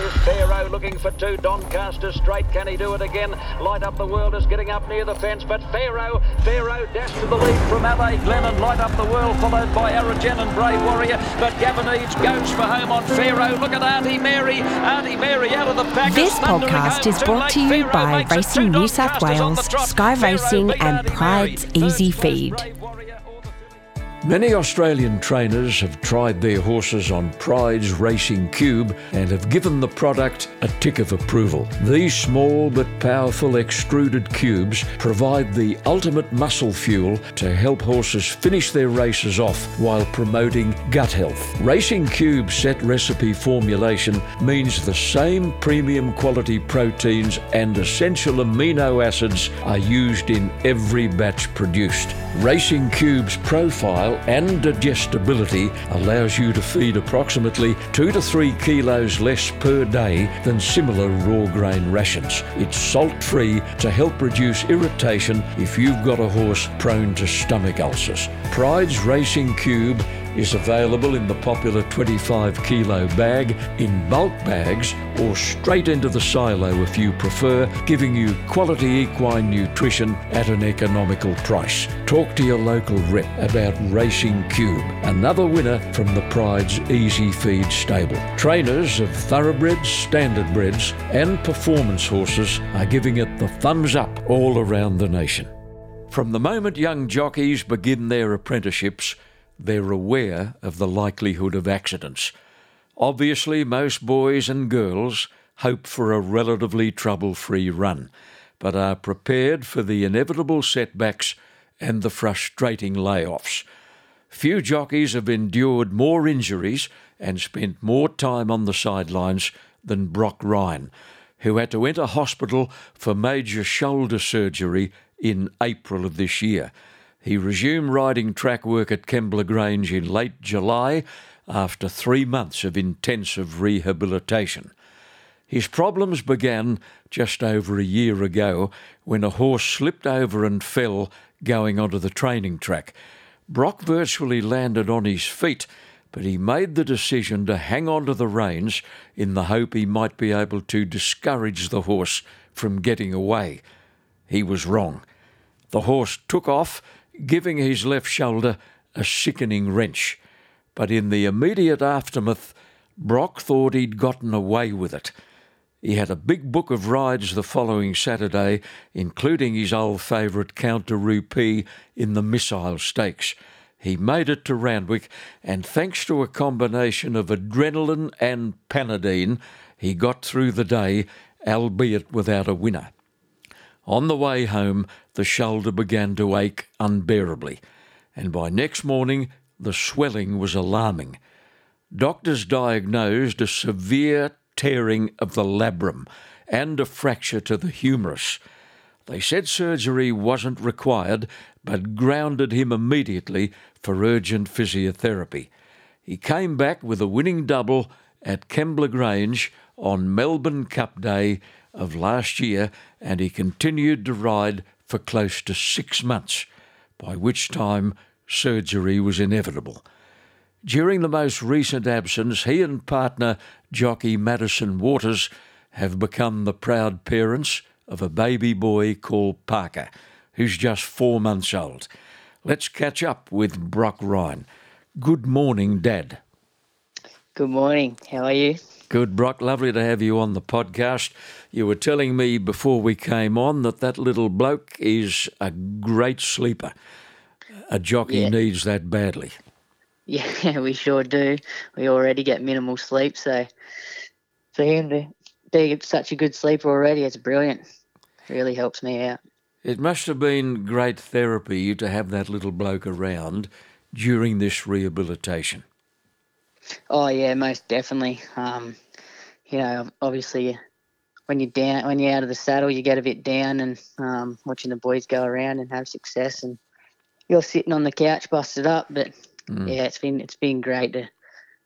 is Pharaoh looking for two. Doncaster straight. Can he do it again? Light Up the World is getting up near the fence, but Pharaoh, Pharaoh dash to the lead from Ade Glennon. Light Up the World followed by Aragen and Brave Warrior, but Gavin Eads goes for home on Pharaoh. Look at Auntie Mary. Auntie Mary out of the pack. This podcast is brought to you by Racing New South Wales, Sky Racing, and Pride's Easy Feed. Many Australian trainers have tried their horses on Pride's Racing Cube and have given the product a tick of approval. These small but powerful extruded cubes provide the ultimate muscle fuel to help horses finish their races off while promoting gut health. Racing Cube set recipe formulation means the same premium quality proteins and essential amino acids are used in every batch produced. Racing Cube's profile and digestibility allows you to feed approximately 2 to 3 kilos less per day than similar raw grain rations. It's salt free to help reduce irritation if you've got a horse prone to stomach ulcers. Pride's Racing Cube is available in the popular 25 kilo bag, in bulk bags, or straight into the silo if you prefer, giving you quality equine nutrition at an economical price. Talk to your local rep about Racing Cube, another winner from the Pride's Easy Feed stable. Trainers of thoroughbreds, standardbreds, and performance horses are giving it the thumbs up all around the nation. From the moment young jockeys begin their apprenticeships, they're aware of the likelihood of accidents. Obviously, most boys and girls hope for a relatively trouble free run, but are prepared for the inevitable setbacks and the frustrating layoffs. Few jockeys have endured more injuries and spent more time on the sidelines than Brock Ryan, who had to enter hospital for major shoulder surgery in April of this year. He resumed riding track work at Kembla Grange in late July after three months of intensive rehabilitation. His problems began just over a year ago when a horse slipped over and fell going onto the training track. Brock virtually landed on his feet, but he made the decision to hang on to the reins in the hope he might be able to discourage the horse from getting away. He was wrong. The horse took off giving his left shoulder a sickening wrench. But in the immediate aftermath, Brock thought he'd gotten away with it. He had a big book of rides the following Saturday, including his old favourite Count de Rupee in the Missile Stakes. He made it to Randwick, and thanks to a combination of adrenaline and Panadeine, he got through the day, albeit without a winner. On the way home, the shoulder began to ache unbearably, and by next morning the swelling was alarming. Doctors diagnosed a severe tearing of the labrum and a fracture to the humerus. They said surgery wasn't required, but grounded him immediately for urgent physiotherapy. He came back with a winning double at Kembla Grange on Melbourne Cup Day of last year, and he continued to ride for close to six months, by which time surgery was inevitable. During the most recent absence, he and partner jockey Madison Waters have become the proud parents of a baby boy called Parker, who's just four months old. Let's catch up with Brock Ryan. Good morning, Dad. Good morning. How are you? Good, Brock. Lovely to have you on the podcast. You were telling me before we came on that that little bloke is a great sleeper. A jockey yeah. needs that badly. Yeah, we sure do. We already get minimal sleep, so for him to be such a good sleeper already, it's brilliant. It really helps me out. It must have been great therapy to have that little bloke around during this rehabilitation. Oh yeah, most definitely. Um, you know, obviously when you're down, when you're out of the saddle, you get a bit down, and um, watching the boys go around and have success, and you're sitting on the couch busted up. But mm. yeah, it's been it's been great to.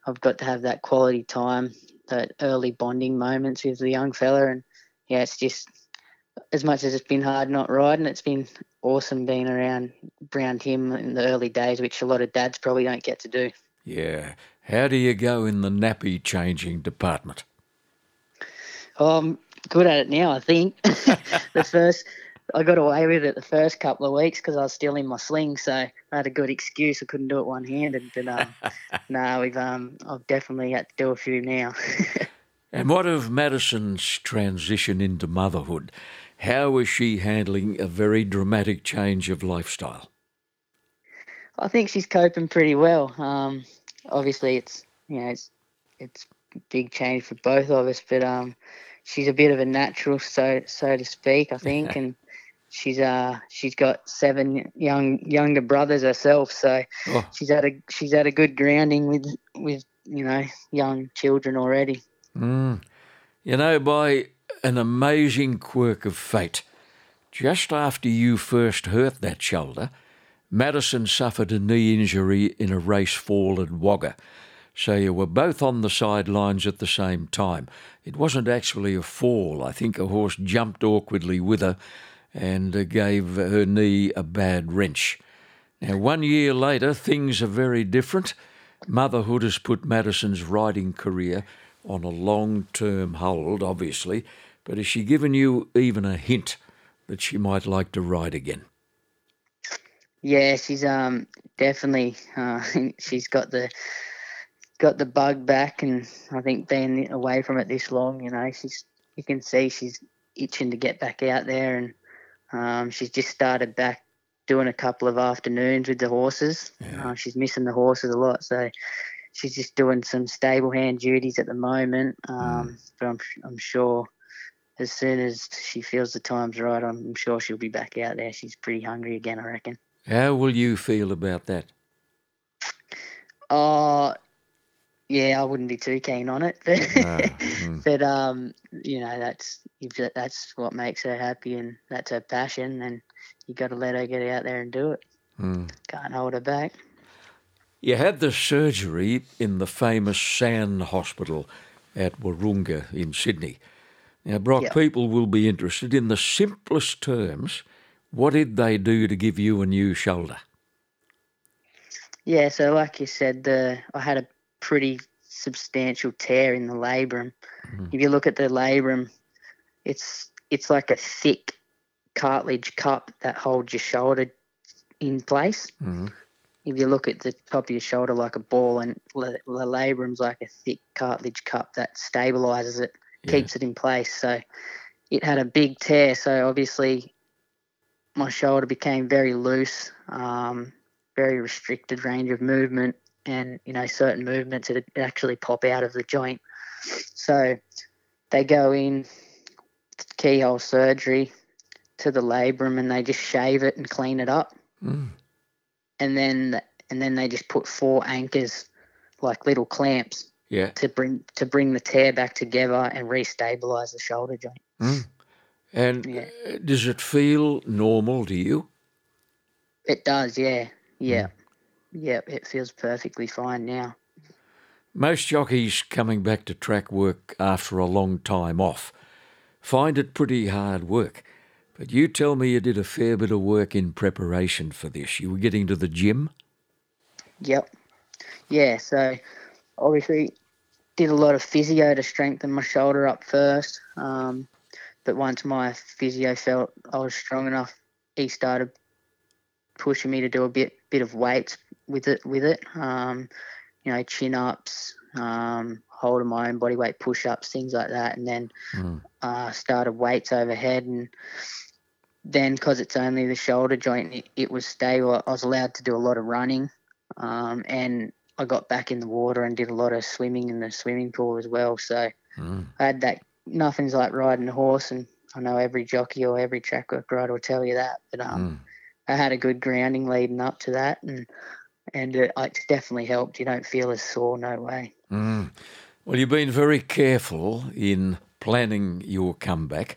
I've got to have that quality time, that early bonding moments with the young fella, and yeah, it's just as much as it's been hard not riding, it's been awesome being around around him in the early days, which a lot of dads probably don't get to do. Yeah. How do you go in the nappy changing department? Oh, I'm good at it now. I think the first I got away with it the first couple of weeks because I was still in my sling, so I had a good excuse. I couldn't do it one handed, but um, no, we've um, I've definitely had to do a few now. and what of Madison's transition into motherhood? How is she handling a very dramatic change of lifestyle? I think she's coping pretty well. Um, obviously, it's you know it's it's a big change for both of us, but um, she's a bit of a natural, so so to speak. I think, and she's uh she's got seven young younger brothers herself, so oh. she's had a she's had a good grounding with with you know young children already. Mm. You know, by an amazing quirk of fate, just after you first hurt that shoulder, Madison suffered a knee injury in a race fall at Wagga. So you were both on the sidelines at the same time. It wasn't actually a fall. I think a horse jumped awkwardly with her and uh, gave her knee a bad wrench. Now, one year later, things are very different. Motherhood has put Madison's riding career on a long term hold, obviously, but has she given you even a hint that she might like to ride again? Yeah, she's um definitely uh, she's got the got the bug back, and I think being away from it this long, you know, she's you can see she's itching to get back out there, and um, she's just started back doing a couple of afternoons with the horses. Yeah. Uh, she's missing the horses a lot, so she's just doing some stable hand duties at the moment. Um, mm. But I'm, I'm sure as soon as she feels the time's right, I'm sure she'll be back out there. She's pretty hungry again, I reckon. How will you feel about that? Oh, yeah, I wouldn't be too keen on it, but uh, mm. but um, you know that's that's what makes her happy and that's her passion, and you got to let her get out there and do it. Mm. Can't hold her back. You had the surgery in the famous San Hospital at Wahroonga in Sydney. Now, Brock, yep. people will be interested in the simplest terms. What did they do to give you a new shoulder? Yeah, so like you said, the I had a pretty substantial tear in the labrum. Mm. If you look at the labrum, it's it's like a thick cartilage cup that holds your shoulder in place. Mm. If you look at the top of your shoulder like a ball, and the labrum's like a thick cartilage cup that stabilizes it, yeah. keeps it in place. So it had a big tear. So obviously, my shoulder became very loose, um, very restricted range of movement and you know certain movements that actually pop out of the joint. So they go in keyhole surgery to the labrum and they just shave it and clean it up, mm. and then and then they just put four anchors like little clamps yeah. to bring to bring the tear back together and restabilize the shoulder joint. Mm. And yeah. Does it feel normal to you? It does, yeah, yeah. Mm. Yep, it feels perfectly fine now. Most jockeys coming back to track work after a long time off find it pretty hard work. But you tell me you did a fair bit of work in preparation for this. You were getting to the gym? Yep. Yeah, so obviously did a lot of physio to strengthen my shoulder up first. Um, but once my physio felt I was strong enough, he started pushing me to do a bit bit of weights with it with it. Um, you know, chin ups, um, holding my own body weight push ups, things like that, and then mm. uh, started weights overhead, and then because it's only the shoulder joint, it, it, was stable. I was allowed to do a lot of running, um, and I got back in the water and did a lot of swimming in the swimming pool as well. So mm. I had that. Nothing's like riding a horse, and I know every jockey or every track work rider will tell you that. But um, mm. I had a good grounding leading up to that, and and it, it's definitely helped. You don't feel as sore, no way. Mm. Well, you've been very careful in planning your comeback.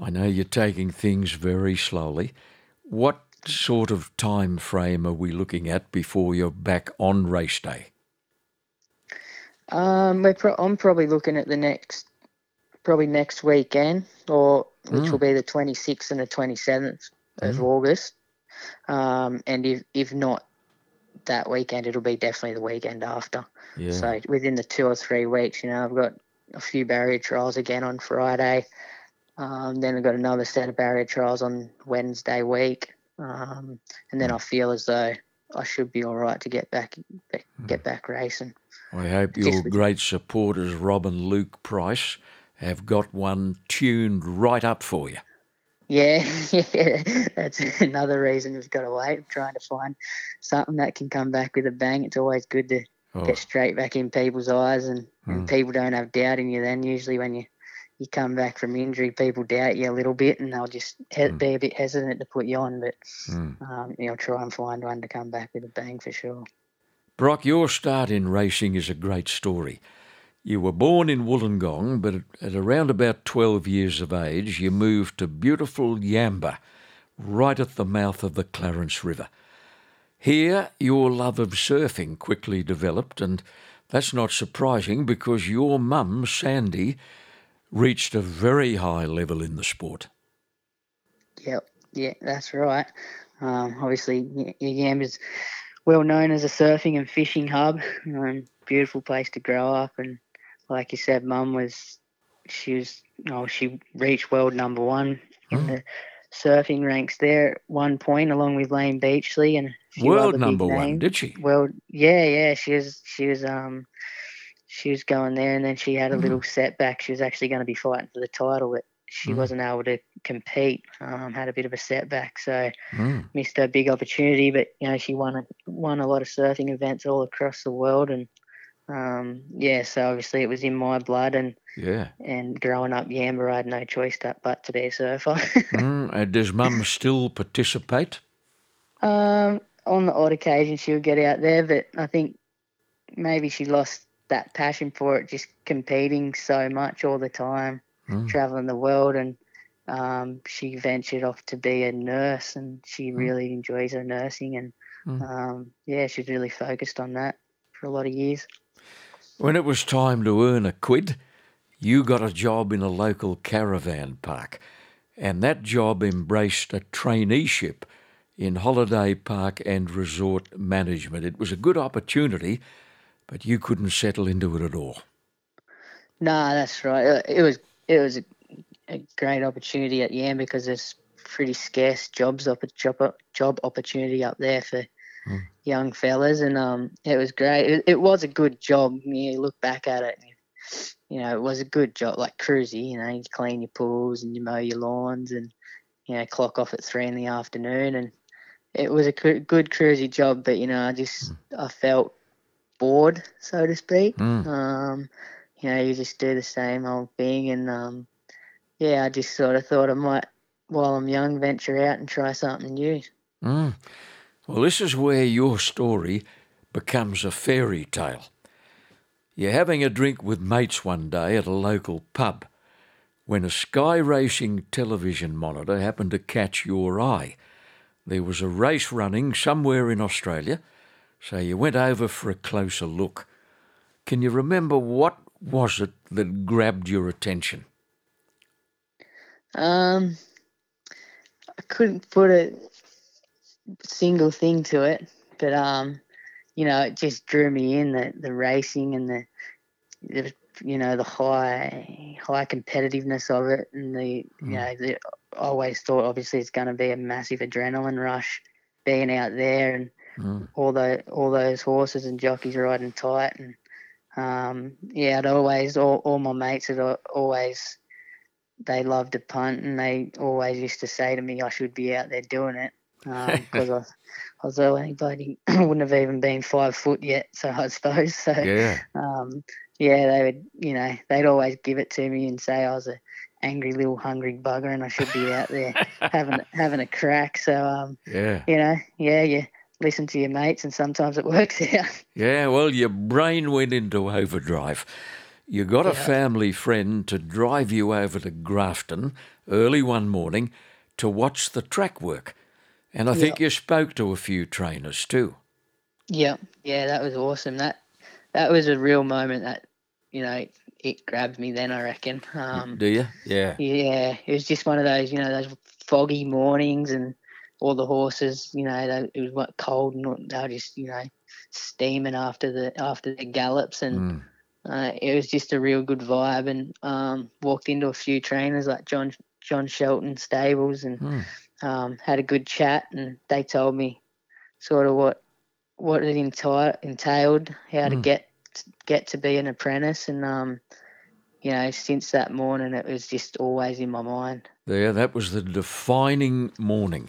I know you're taking things very slowly. What sort of time frame are we looking at before you're back on race day? Um, pro- I'm probably looking at the next, probably next weekend, or which mm. will be the 26th and the 27th of mm. August. Um, and if if not that weekend, it'll be definitely the weekend after. Yeah. So within the two or three weeks, you know, I've got a few barrier trials again on Friday. Um, then I've got another set of barrier trials on Wednesday week, um, and then I feel as though I should be all right to get back get back racing. I hope your great supporters, Rob and Luke Price, have got one tuned right up for you. Yeah, yeah, that's another reason we've got to wait. Trying to find something that can come back with a bang. It's always good to oh. get straight back in people's eyes, and, mm. and people don't have doubt in you. Then usually when you you come back from injury, people doubt you a little bit, and they'll just he- mm. be a bit hesitant to put you on. But mm. um, you'll try and find one to come back with a bang for sure. Brock, your start in racing is a great story. You were born in Wollongong, but at around about 12 years of age, you moved to beautiful Yamba, right at the mouth of the Clarence River. Here, your love of surfing quickly developed, and that's not surprising because your mum, Sandy, reached a very high level in the sport. Yep, yeah, that's right. Um, obviously, Yamba's well known as a surfing and fishing hub. Um, beautiful place to grow up, and like you said, Mum was she was oh she reached world number one in mm. the surfing ranks there at one point, along with Layne Beachley and world number one. Did she? Well, yeah, yeah, she was she was um she was going there, and then she had a mm. little setback. She was actually going to be fighting for the title, but she mm. wasn't able to compete. Um, had a bit of a setback, so mm. missed a big opportunity. But you know, she won a, won a lot of surfing events all across the world, and um, yeah, so obviously it was in my blood, and yeah, and growing up Yamba, I had no choice but to be a surfer. mm, does Mum still participate? Um, on the odd occasion, she would get out there, but I think maybe she lost that passion for it, just competing so much all the time mm. traveling the world, and um, she ventured off to be a nurse, and she mm. really enjoys her nursing, and mm. um, yeah, she's really focused on that for a lot of years. When it was time to earn a quid, you got a job in a local caravan park, and that job embraced a traineeship in holiday park and resort management. It was a good opportunity, but you couldn't settle into it at all. No, that's right. Uh, it was it was a, a great opportunity at Yam because there's pretty scarce jobs job job opportunity up there for mm. young fellas, and um, it was great. It, it, was a good job. You look back at it, you know, it was a good job, like cruisy. You know, you clean your pools and you mow your lawns, and you know, clock off at three in the afternoon, and it was a good cruisy job. But you know, I just mm. I felt bored, so to speak. Mm. Um, you know, you just do the same old thing. And um, yeah, I just sort of thought I might, while I'm young, venture out and try something new. Mm. Well, this is where your story becomes a fairy tale. You're having a drink with mates one day at a local pub when a Sky Racing television monitor happened to catch your eye. There was a race running somewhere in Australia, so you went over for a closer look. Can you remember what was it that grabbed your attention? Um, I couldn't put a single thing to it, but um, you know, it just drew me in the the racing and the, the you know the high high competitiveness of it, and the mm. you know the, I always thought obviously it's going to be a massive adrenaline rush being out there and mm. all the all those horses and jockeys riding tight and um, yeah, I'd always all, all my mates had always they loved to punt, and they always used to say to me I should be out there doing it because um, I, I was only bloody wouldn't have even been five foot yet, so I suppose so. Yeah. Um, yeah, they would, you know, they'd always give it to me and say I was a angry little hungry bugger and I should be out there having having a crack. So um, yeah, you know, yeah, yeah listen to your mates, and sometimes it works out. Yeah, well, your brain went into overdrive. You got yeah. a family friend to drive you over to Grafton early one morning to watch the track work. And I think you spoke to a few trainers too. Yeah, yeah, that was awesome. That that was a real moment that, you know, it grabbed me then, I reckon. Um, Do you? Yeah. Yeah, it was just one of those, you know, those foggy mornings and all the horses, you know, they, it was cold and they were just, you know, steaming after the after the gallops, and mm. uh, it was just a real good vibe, and um, walked into a few trainers like John John Shelton Stables, and Mm. Um, had a good chat, and they told me sort of what what it enti- entailed, how to Mm. get get to be an apprentice, and um, you know, since that morning, it was just always in my mind. There, that was the defining morning.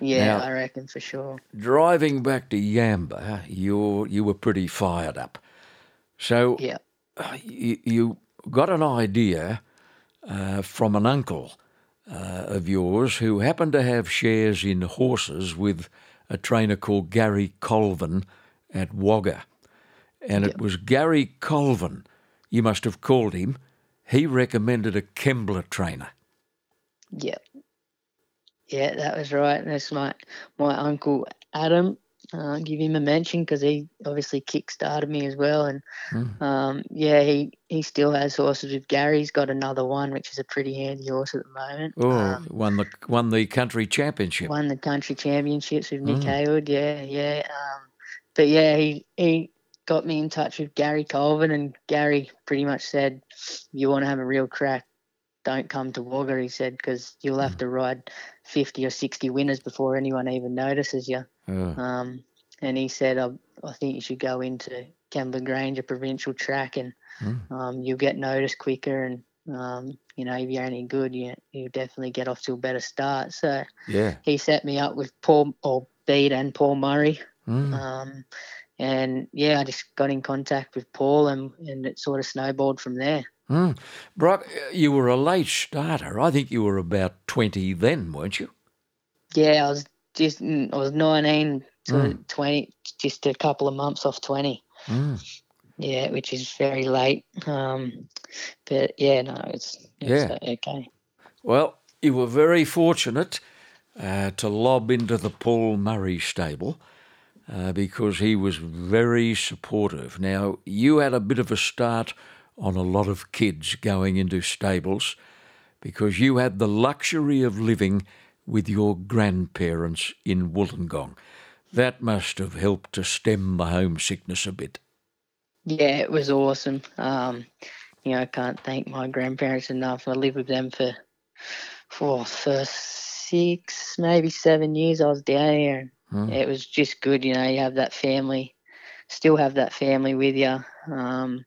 Yeah, Now- I reckon for sure. Driving back to Yamba, you you were pretty fired up. So Yeah, uh, you, you got an idea uh, from an uncle uh, of yours who happened to have shares in horses with a trainer called Gary Colvin at Wagga. And it was Gary Colvin, you must have called him, he recommended a Kembla trainer. yeah, yeah. That was right. That's my my uncle Adam. Uh, give him a mention because he obviously kick-started me as well, and Mm. um, yeah, he he still has horses with Gary. He's got another one, which is a pretty handy horse at the moment. Oh, Um, won the won the country championship. won the country championships with Nick Mm. Haywood. Yeah, yeah. Um, but yeah, he he got me in touch with Gary Colvin, and Gary pretty much said, "You want to have a real crack? Don't come to Wagga." He said, "Because you'll have to ride fifty or sixty winners before anyone even notices you." Oh, Um, and he said, I, "I think you should go into Kembla Grange, a provincial track, and Mm. um, you'll get noticed quicker." And um, you know, if you're any good, you you definitely get off to a better start. So yeah. he set me up with Paul or Bede and Paul Murray. Mm. Um, and yeah, I just got in contact with Paul and, and it sort of snowballed from there. Mm. Brock, you were a late starter. I think you were about 20 then, weren't you? Yeah, I was just, I was 19 to Mm. 20, just a couple of months off 20. Mm. Yeah, which is very late. Um, but yeah, no, it's, it's Yeah. okay. Well, you were very fortunate uh, to lob into the Paul Murray stable uh, because he was very supportive. Now, you had a bit of a start on a lot of kids going into stables because you had the luxury of living with your grandparents in Wollongong. That must have helped to stem the homesickness a bit. Yeah, it was awesome. Um, you know, I can't thank my grandparents enough. I lived with them for for first six, maybe seven years. I was down here, and Hmm. it was just good. You know, you have that family, still have that family with you. Um,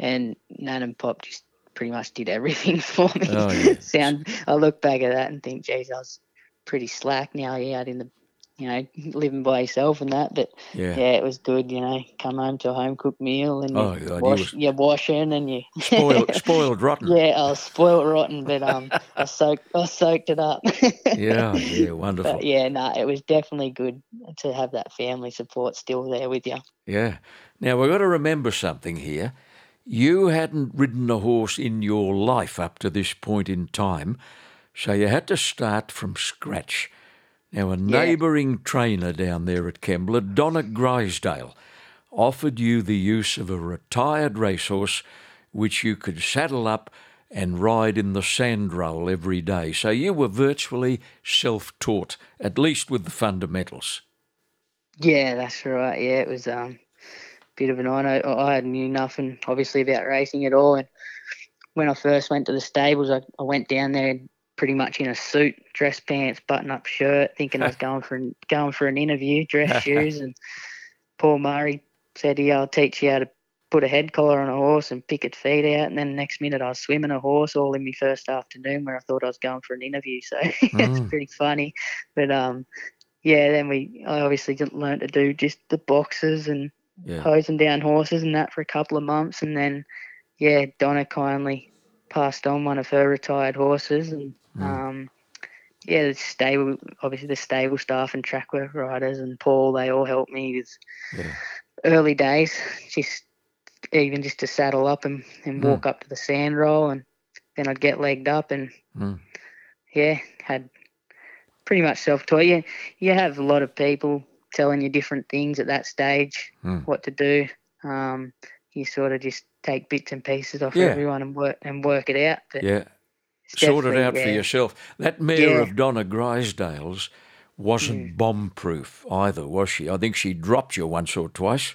and Nan and Pop just pretty much did everything for me. Oh, yeah. Sound. I look back at that and think, geez, I was pretty slack now. Yeah, out in the, you know, living by yourself and that, but Yeah. yeah, it was good. You know, come home to a home cooked meal and Oh, you wash you're washing and you Spoiled, spoiled rotten. yeah, I was spoiled rotten, but um, I soaked I soaked it up. Yeah, yeah, wonderful. but yeah, no, it was definitely good to have that family support still there with you. Yeah. Now we've got to remember something here. You hadn't ridden a horse in your life up to this point in time, so you had to start from scratch. Now, a neighbouring trainer down there at Kembla, Donna Grisdale, offered you the use of a retired racehorse which you could saddle up and ride in the sand roll every day. So you were virtually self taught, at least with the fundamentals. Yeah, that's right. Yeah, it was um, bit of an honor. I knew nothing, obviously, about racing at all. And when I first went to the stables, I, I went down there pretty much in a suit, dress pants, button-up shirt, thinking I was going for an, going for an interview, dress shoes. And Paul Murray said, "Yeah, I'll teach you how to put a head collar on a horse and pick its feet out." And then the next minute, I was swimming a horse all in my first afternoon, where I thought I was going for an interview. So it's Mm. pretty funny, but um yeah, then we I obviously learned to do just the boxes and Yeah. hosing down horses and that for a couple of months, and then yeah, Donna kindly passed on one of her retired horses, and Mm. um, yeah, the stable obviously the stable staff and track work riders and Paul they all helped me with Yeah. early days, just even just to saddle up and, and Mm. walk up to the sand roll, and then I'd get legged up and Mm. yeah, had pretty much self-taught. You you have a lot of people telling you different things at that stage, Mm. what to do. Um, you sort of just take bits and pieces off Yeah. everyone and work and work it out. But Yeah. Sort it out for yourself. That mare Yeah. Mm. of Donna Grisdale's wasn't bomb proof either, was she? I think she dropped you once or twice.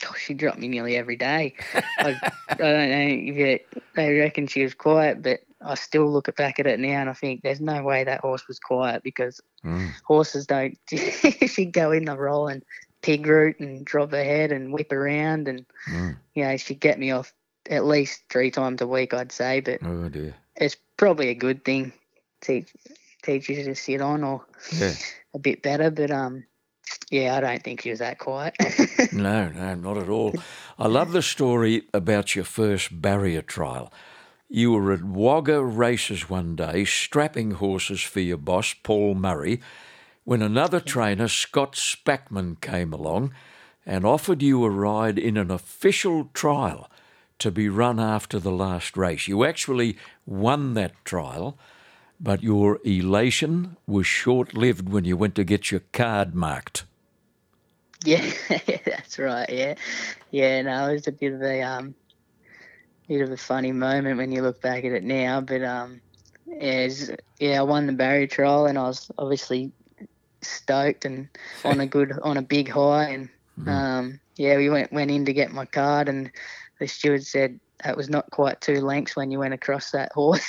gosh, she dropped me nearly every day. I, I don't know if it, they reckon she was quiet, but I still look back at it now and I think there's no way that horse was quiet because Mm. horses don't. she'd go in the roll and pig root and drop her head and whip around and Mm. you know she'd get me off at least three times a week, I'd say. But Oh dear. it's probably a good thing. to teach you to sit on or Yeah. a bit better. But um, yeah, I don't think she was that quiet. No, no, not at all. I love the story about your first barrier trial. You were at Wagga races one day, strapping horses for your boss, Paul Murray, when another trainer, Scott Spackman, came along and offered you a ride in an official trial to be run after the last race. You actually won that trial, but your elation was short lived when you went to get your card marked. Yeah, that's right. Yeah, yeah. No, it was a bit of a um, bit of a funny moment when you look back at it now. But um, yeah, yeah, I won the barrier trial, and I was obviously stoked and on a good on a big high. And um, yeah, we went went in to get my card, and the steward said that was not quite two lengths when you went across that horse.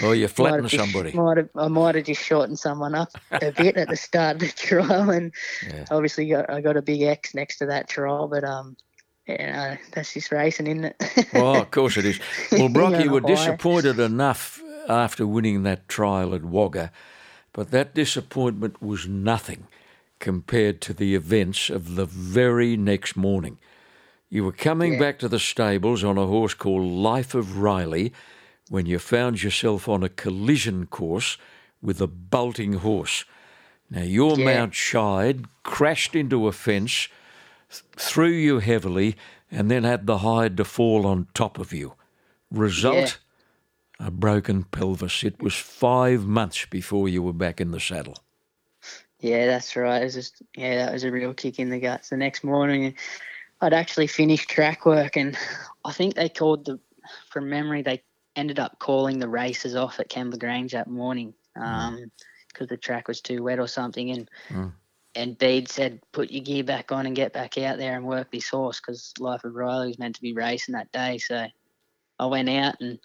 Oh, you flattened have just- somebody. Might have, I might have just shortened someone up a bit at the start of the trial, and Yeah. obviously got, I got a big X next to that trial. But um, yeah, that's just racing, isn't it? Oh, of course it is. Well, Brock, you were disappointed enough after winning that trial at Wagga, but that disappointment was nothing compared to the events of the very next morning. You were coming Yeah. back to the stables on a horse called Life of Riley when you found yourself on a collision course with a bolting horse. Now, your Yeah. mount shied, crashed into a fence, threw you heavily, and then had the hide to fall on top of you. Result? A broken pelvis. It was five months before you were back in the saddle. Yeah, that's right. It was just yeah, that was a real kick in the guts. The next morning, I'd actually finished track work, and I think they called the from memory they ended up calling the races off at Kembla Grange that morning because the track was too wet or something. And Mm. And Bede said, "Put your gear back on and get back out there and work this horse because Life of Riley was meant to be racing that day." So I went out and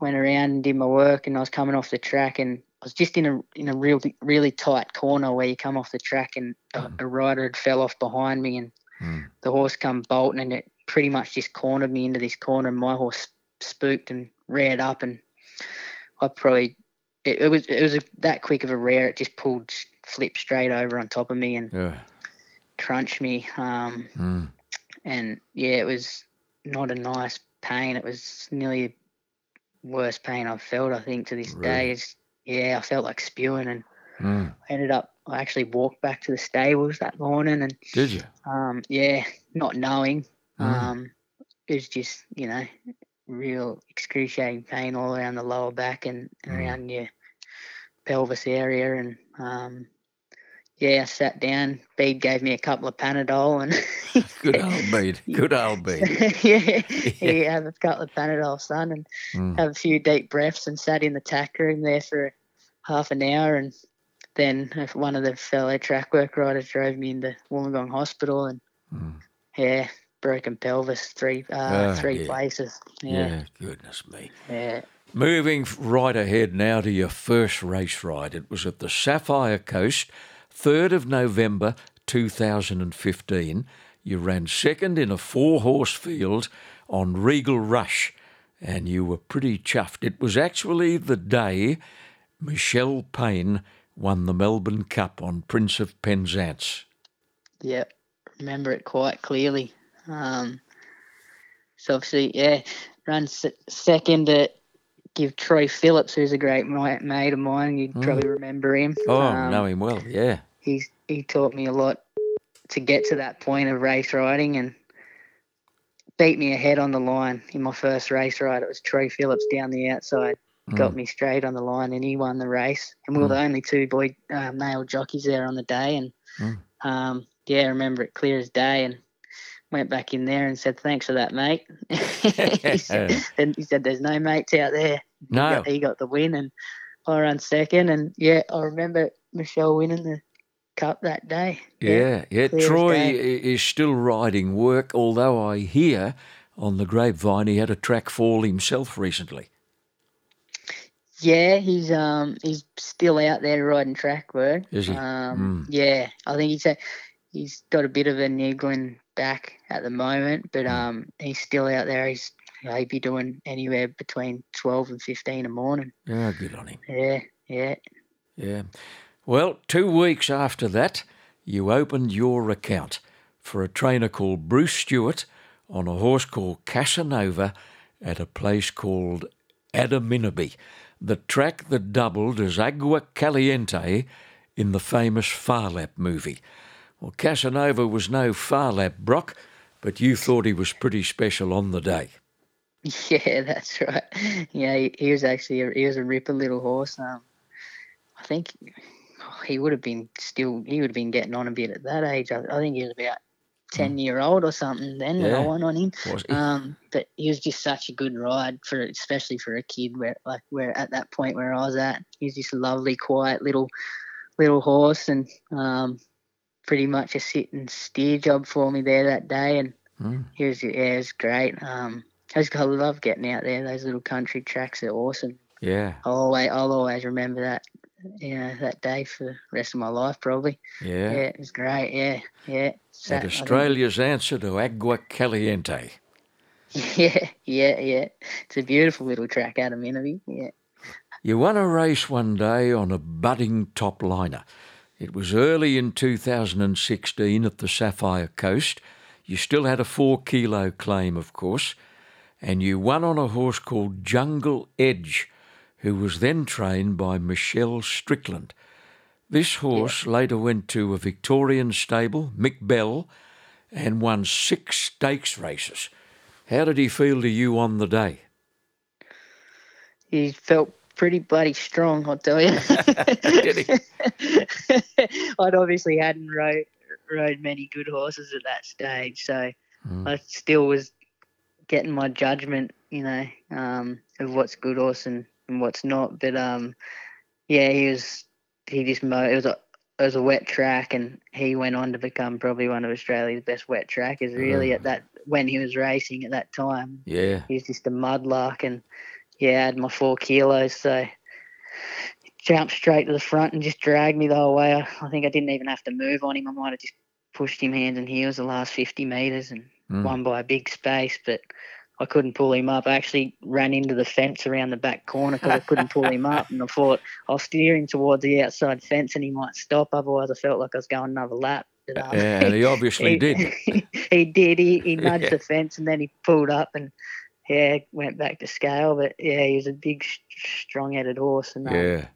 went around and did my work, and I was coming off the track, and I was just in a in a real really tight corner where you come off the track, and a, a rider had fell off behind me, and Mm. the horse come bolting, and it pretty much just cornered me into this corner, and my horse spooked and reared up, and I probably it, it was it was a, that quick of a rear, it just pulled flipped straight over on top of me and Yeah. crunched me. Um, Mm. and yeah, it was not a nice pain. It was nearly the worst pain I've felt. I think to this Really? day. It's, yeah, I felt like spewing, and Mm. I ended up. I actually walked back to the stables that morning, and Did you? um, yeah, not knowing. Mm. Um, it was just you know, real excruciating pain all around the lower back and Mm. around your pelvis area, and um, yeah, I sat down. Bede gave me a couple of Panadol, and Good old Bede. Good old Bede. yeah, yeah, have a couple of Panadol, son, and Mm. have a few deep breaths, and sat in the tack room there for half an hour, and then one of the fellow track work riders drove me into Wollongong Hospital, and Mm. yeah, broken pelvis, three uh, Ah, three yeah. places. Yeah. Yeah, goodness me. yeah, Moving right ahead now to your first race ride. It was at the Sapphire Coast, 3rd of November 2015. You ran second in a four horse field on Regal Rush, and you were pretty chuffed. It was actually the day Michelle Payne won the Melbourne Cup on Prince of Penzance. yeah. Remember it quite clearly. Um, so obviously, yeah, ran se- second at give Troy Phillips, who's a great mate of mine. You'd probably remember him. Oh, Um, know him well, yeah. he's he taught me a lot to get to that point of race riding and beat me ahead on the line in my first race ride. It was Troy Phillips down the outside, got me straight on the line, and he won the race. And we were the only two boy uh, male jockeys there on the day. And Mm. um, yeah, I remember it clear as day. And went back in there and said, "Thanks for that, mate." he, said, and he said, "There's no mates out there." He No. got, he got the win, and I ran second. And yeah, I remember Michelle winning the Cup that day. Yeah, yeah. as Troy is still riding work, although I hear on the grapevine he had a track fall himself recently. Yeah, he's um he's still out there riding track work. Is he? Um, Yeah, I think he's a, he's got a bit of a niggling back at the moment, but um he's still out there. He's he'd be doing anywhere between twelve and fifteen a morning. Yeah, good on him. Yeah, yeah. Yeah. Well, two weeks after that, you opened your account for a trainer called Bruce Stewart on a horse called Casanova at a place called Adaminaby, the track that doubled as Agua Caliente in the famous Phar Lap movie. Well, Casanova was no Phar Lap, Brock, but you thought he was pretty special on the day. Yeah, that's right. Yeah, he, he was actually a, he was a ripper little horse. Um, I think he would have been still he would have been getting on a bit at that age. I, I think he was about ten year old or something then when I Yeah. won on him. Um, but he was just such a good ride for especially for a kid where like where at that point where I was at, he was just a lovely, quiet little little horse and um, pretty much a sit and steer job for me there that day and Mm. he was yeah, it was great. Um, I just I love getting out there. Those little country tracks are awesome. Yeah, I'll always I'll always remember that. You know that day for the rest of my life probably. yeah. Yeah, it was great. Yeah, yeah. I And Australia's answer to Agua Caliente. Yeah, yeah, yeah. It's a beautiful little track Adaminaby. Yeah. You won a race one day on a budding top liner. It was early in 2016 at the Sapphire Coast. You still had a four kilo claim, of course, and you won on a horse called Jungle Edge, who was then trained by Michelle Strickland. This horse later went to a Victorian stable, Mick Bell, and won six stakes races. How did he feel to you on the day? He felt pretty bloody strong, I'll tell you. I'd obviously hadn't rode, rode many good horses at that stage, so Mm. I still was getting my judgment, you know, um, of what's good horse and, and what's not. But um, yeah, he was he just mo- it was a it was a wet track, and he went on to become probably one of Australia's best wet trackers. Really, Oh. at that when he was racing at that time, Yeah. he was just a mudlark, and yeah, I had my four kilos, so jumped straight to the front and just dragged me the whole way. I, I think I didn't even have to move on him. I might have just pushed him hands and heels the last 50 metres and Mm. won by a big space, but I couldn't pull him up. I actually ran into the fence around the back corner because I couldn't pull him up, and I thought I'll steer him towards the outside fence and he might stop. Otherwise, I felt like I was going another lap. But, um, Yeah, and he obviously did. he did. He, he nudged Yeah. the fence and then he pulled up and yeah, went back to scale. But yeah, he was a big, strong-headed horse, and um, Yeah.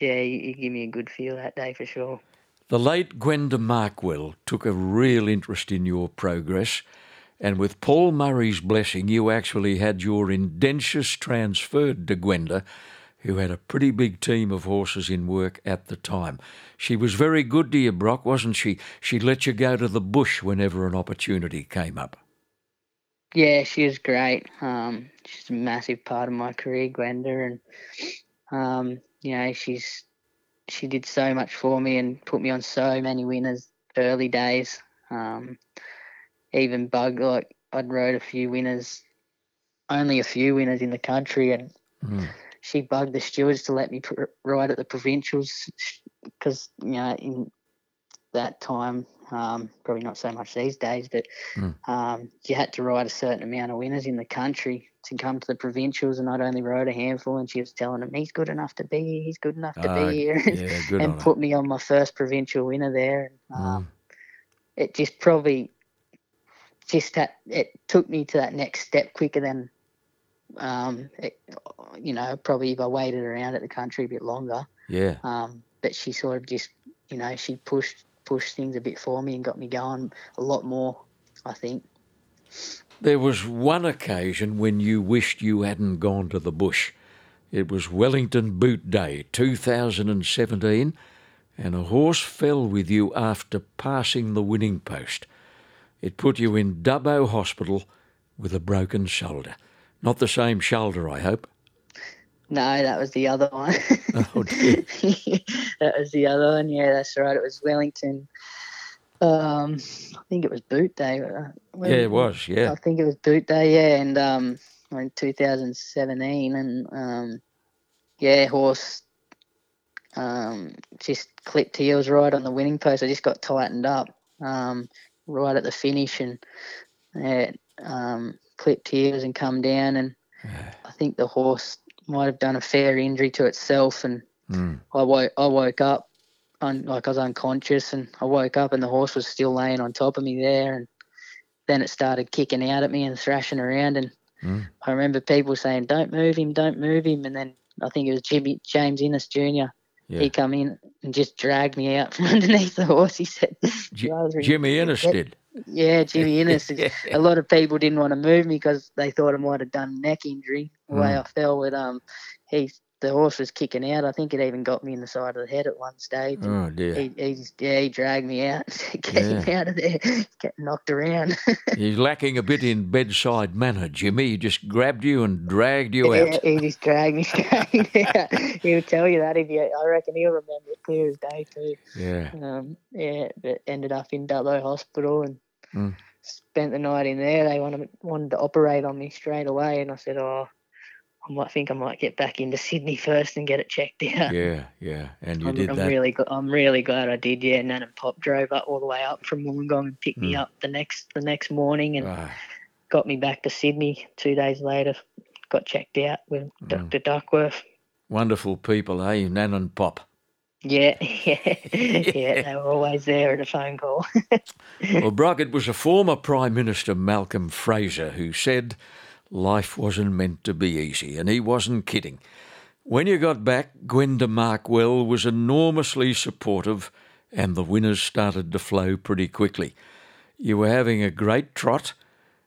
yeah, he, he gave me a good feel that day for sure. The late Gwenda Markwell took a real interest in your progress, and with Paul Murray's blessing, you actually had your indentures transferred to Gwenda, who had a pretty big team of horses in work at the time. She was very good to you, Brock, wasn't she? She let you go to the bush whenever an opportunity came up. Yeah, she was great. Um, she's a massive part of my career, Gwenda, and um, you know, she's she did so much for me and put me on so many winners early days. Um, even bug like I'd rode a few winners, only a few winners in the country, and Mm. she bugged the stewards to let me pr- ride at the provincials because you know in that time, um, probably not so much these days, but Mm. um, you had to ride a certain amount of winners in the country to come to the provincials, and I'd only rode a handful, and she was telling him, he's good enough to be here, he's good enough to Ah, be here, Yeah, good and put me on my first provincial winner there. And, um, Mm. It just probably just that it took me to that next step quicker than. Um, it, you know, probably if I waited around at the country a bit longer, Yeah. um, but she sort of just, you know, she pushed pushed things a bit for me and got me going a lot more. I think. There was one occasion when you wished you hadn't gone to the bush. It was Wellington Boot Day 2017, and a horse fell with you after passing the winning post. It put you in Dubbo Hospital with a broken shoulder. Not the same shoulder, I hope. No, that was the other one. Oh, dear. that was the other one. Yeah, that's right. It was Wellington. Um, I think it was Boot Day. uh, Yeah, it was. Yeah. I think it was Boot Day. Yeah, and um, in 2017, and um, yeah, horse um just clipped heels right on the winning post. I just got tightened up um right at the finish, and yeah, um, clipped heels and come down, and I think the horse might have done a fair injury to itself, and Mm. I woke I woke up, un, like I was unconscious, and I woke up and the horse was still laying on top of me there, and then it started kicking out at me and thrashing around, and Mm. I remember people saying, "Don't move him, don't move him," and then I think it was Jimmy James Innes Jr. Yeah. He come in and just dragged me out from underneath the horse. He said, Ji- Jimmy Innes did. yeah, Jimmy Innes. a lot of people didn't want to move me because they thought I might have done neck injury the way Mm. I fell. But um, he the horse was kicking out. I think it even got me in the side of the head at one stage. Oh dear. He, he just, yeah, he dragged me out, get him out of there, get knocked around. He's lacking a bit in bedside manner, Jimmy. He just grabbed you and dragged you yeah, out. he just dragged me straight out. He'll tell you that if you, I reckon he'll remember it clear as day too. Yeah. Um, yeah, but ended up in Dubbo Hospital and Mm. spent the night in there. They wanted wanted to operate on me straight away, and I said, "Oh, I might think I might get back into Sydney first and get it checked out." Yeah, yeah. And you I'm, did I'm that. really, I'm really glad I did. Yeah, Nan and Pop drove up all the way up from Wollongong and picked me Mm. up the next the next morning and Ah, got me back to Sydney. Two days later, got checked out with Mm. Dr. Duckworth. wonderful people, eh? Nan and Pop. Yeah, yeah, yeah. They were always there at a phone call. Well, Brock, it was a former Prime Minister, Malcolm Fraser, who said life wasn't meant to be easy, and he wasn't kidding. When you got back, Gwenda Markwell was enormously supportive, and the winners started to flow pretty quickly. You were having a great trot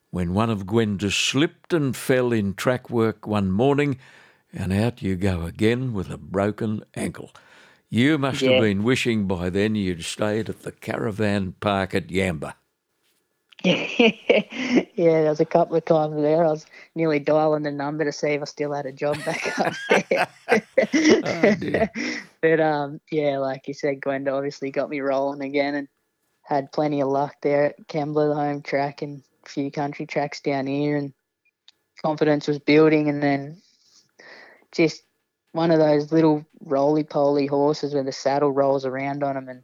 when one of Gwenda's slipped and fell in track work one morning, and out you go again with a broken ankle. You must have been wishing by then you'd stayed at the caravan park at Yamba. yeah, there was a couple of times there. I was nearly dialing the number to see if I still had a job back up there. Oh, but um, yeah, like you said, Gwenda obviously got me rolling again and had plenty of luck there at Kembla, the home track, and a few country tracks down here, and confidence was building. And then just one of those little roly poly horses where the saddle rolls around on them and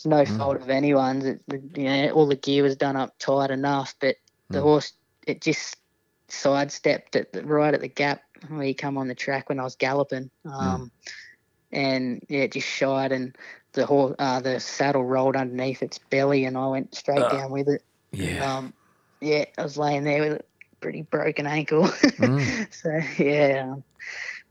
it's no fault of anyone's. It, you know, all the gear was done up tight enough, but the Mm. horse it just sidestepped at the, right at the gap where he come on the track when I was galloping, um, and yeah, it just shied and the horse, uh, the saddle rolled underneath its belly, and I went straight Ah. down with it. Yeah. Um, yeah, I was laying there with a pretty broken ankle. Mm. so yeah, um,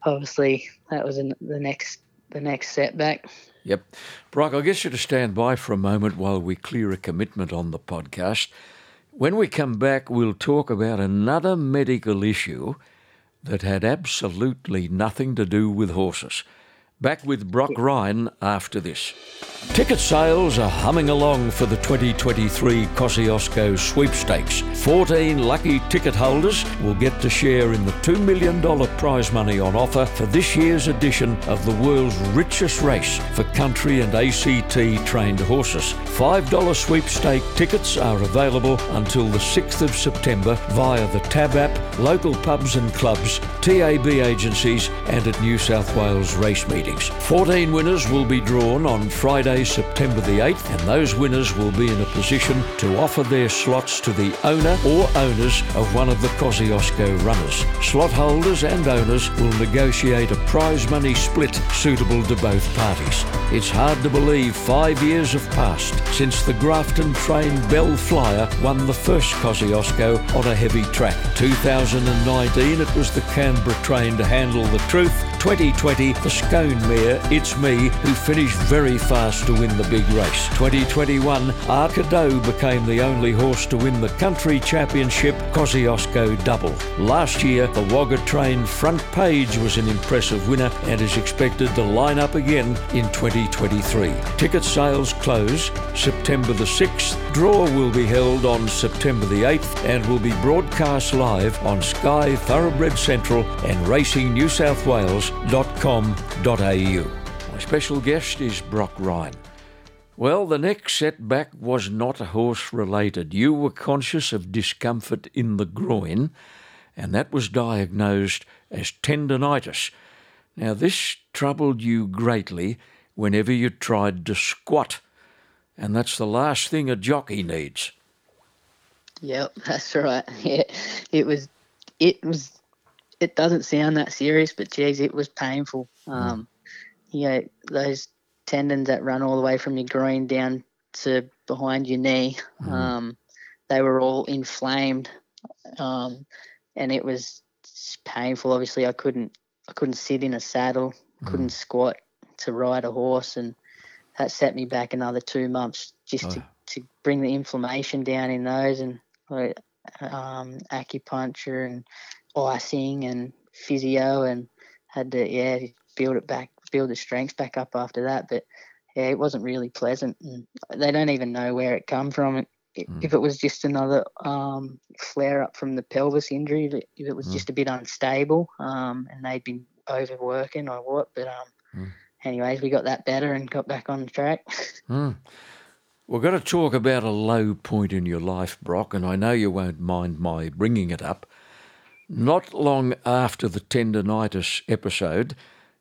obviously that was in the next the next setback. Yep. Brock, I'll get you to stand by for a moment while we clear a commitment on the podcast. When we come back, we'll talk about another medical issue that had absolutely nothing to do with horses. Back with Brock Ryan after this. Ticket sales are humming along for the 2023 Kosciuszko sweepstakes. 14 lucky ticket holders will get to share in the $2 million prize money on offer for this year's edition of the world's richest race for country and ACT trained horses. $5 sweepstake tickets are available until the 6th of September via the Tab app, local pubs and clubs, TAB agencies, and at New South Wales race meetings. 14 winners will be drawn on Friday, September the 8th, and those winners will be in a position to offer their slots to the owner or owners of one of the Kosciuszko runners. Slot holders and owners will negotiate a prize money split suitable to both parties. It's hard to believe five years have passed since the Grafton trained Belflyer won the first Kosciuszko on a heavy track. 2019 it was the Canberra train to handle the truth. 2020 the Scone Mare It's Me, who finished very fast to win the big race. 2021, Arcadeau became the only horse to win the country championship Kosciuszko double. Last year, the Wagga train front page was an impressive winner and is expected to line up again in 2023. Ticket sales close September the 6th. Draw will be held on September the 8th and will be broadcast live on Sky Thoroughbred Central and racingnewsouthwales.com.au. My special guest is Brock Ryan. Well, the next setback was not horse related. You were conscious of discomfort in the groin, and that was diagnosed as tendonitis. Now, this troubled you greatly whenever you tried to squat, and that's the last thing a jockey needs. Yep, that's right. Yeah, it was, it was, it doesn't sound that serious, but geez, it was painful. Um, you know, those tendons that run all the way from your groin down to behind your knee, um, they were all inflamed, um, and it was painful. Obviously, I couldn't, I couldn't sit in a saddle, couldn't squat to ride a horse, and that set me back another two months just to, to bring the inflammation down in those and um, acupuncture and icing and physio and had to yeah build it back build the strength back up after that but yeah it wasn't really pleasant. And they don't even know where it come from. It, it- if it was just another um, flare up from the pelvis injury if it, if it was just a bit unstable um, and they'd been overworking or what but um, anyways we got that better and got back on track. We've got to talk about a low point in your life, Brock, and I know you won't mind my bringing it up. Not long after the tendonitis episode,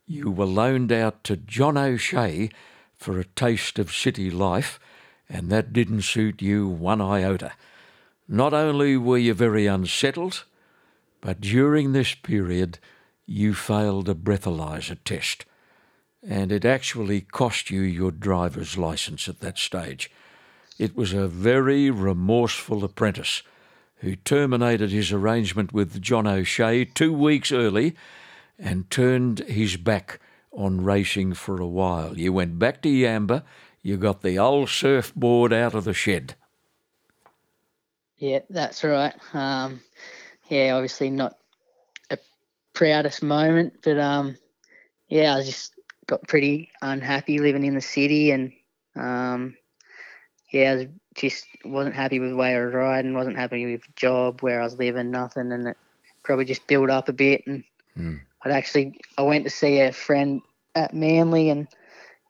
you were loaned out to John O'Shea for a taste of city life, and that didn't suit you one iota. Not only were you very unsettled, but during this period you failed a breathalyzer test and it actually cost you your driver's license at that stage. It was a very remorseful apprentice who terminated his arrangement with John O'Shea two weeks early and turned his back on racing for a while. You went back to Yamba, you got the old surfboard out of the shed. Yeah, that's right. Um, yeah, obviously not a proudest moment, but um, yeah, I just got pretty unhappy living in the city, and um, yeah, I was just wasn't happy with the way I was riding, wasn't happy with the job where I was living, nothing, and it probably just built up a bit. And I'd actually I went to see a friend at Manly and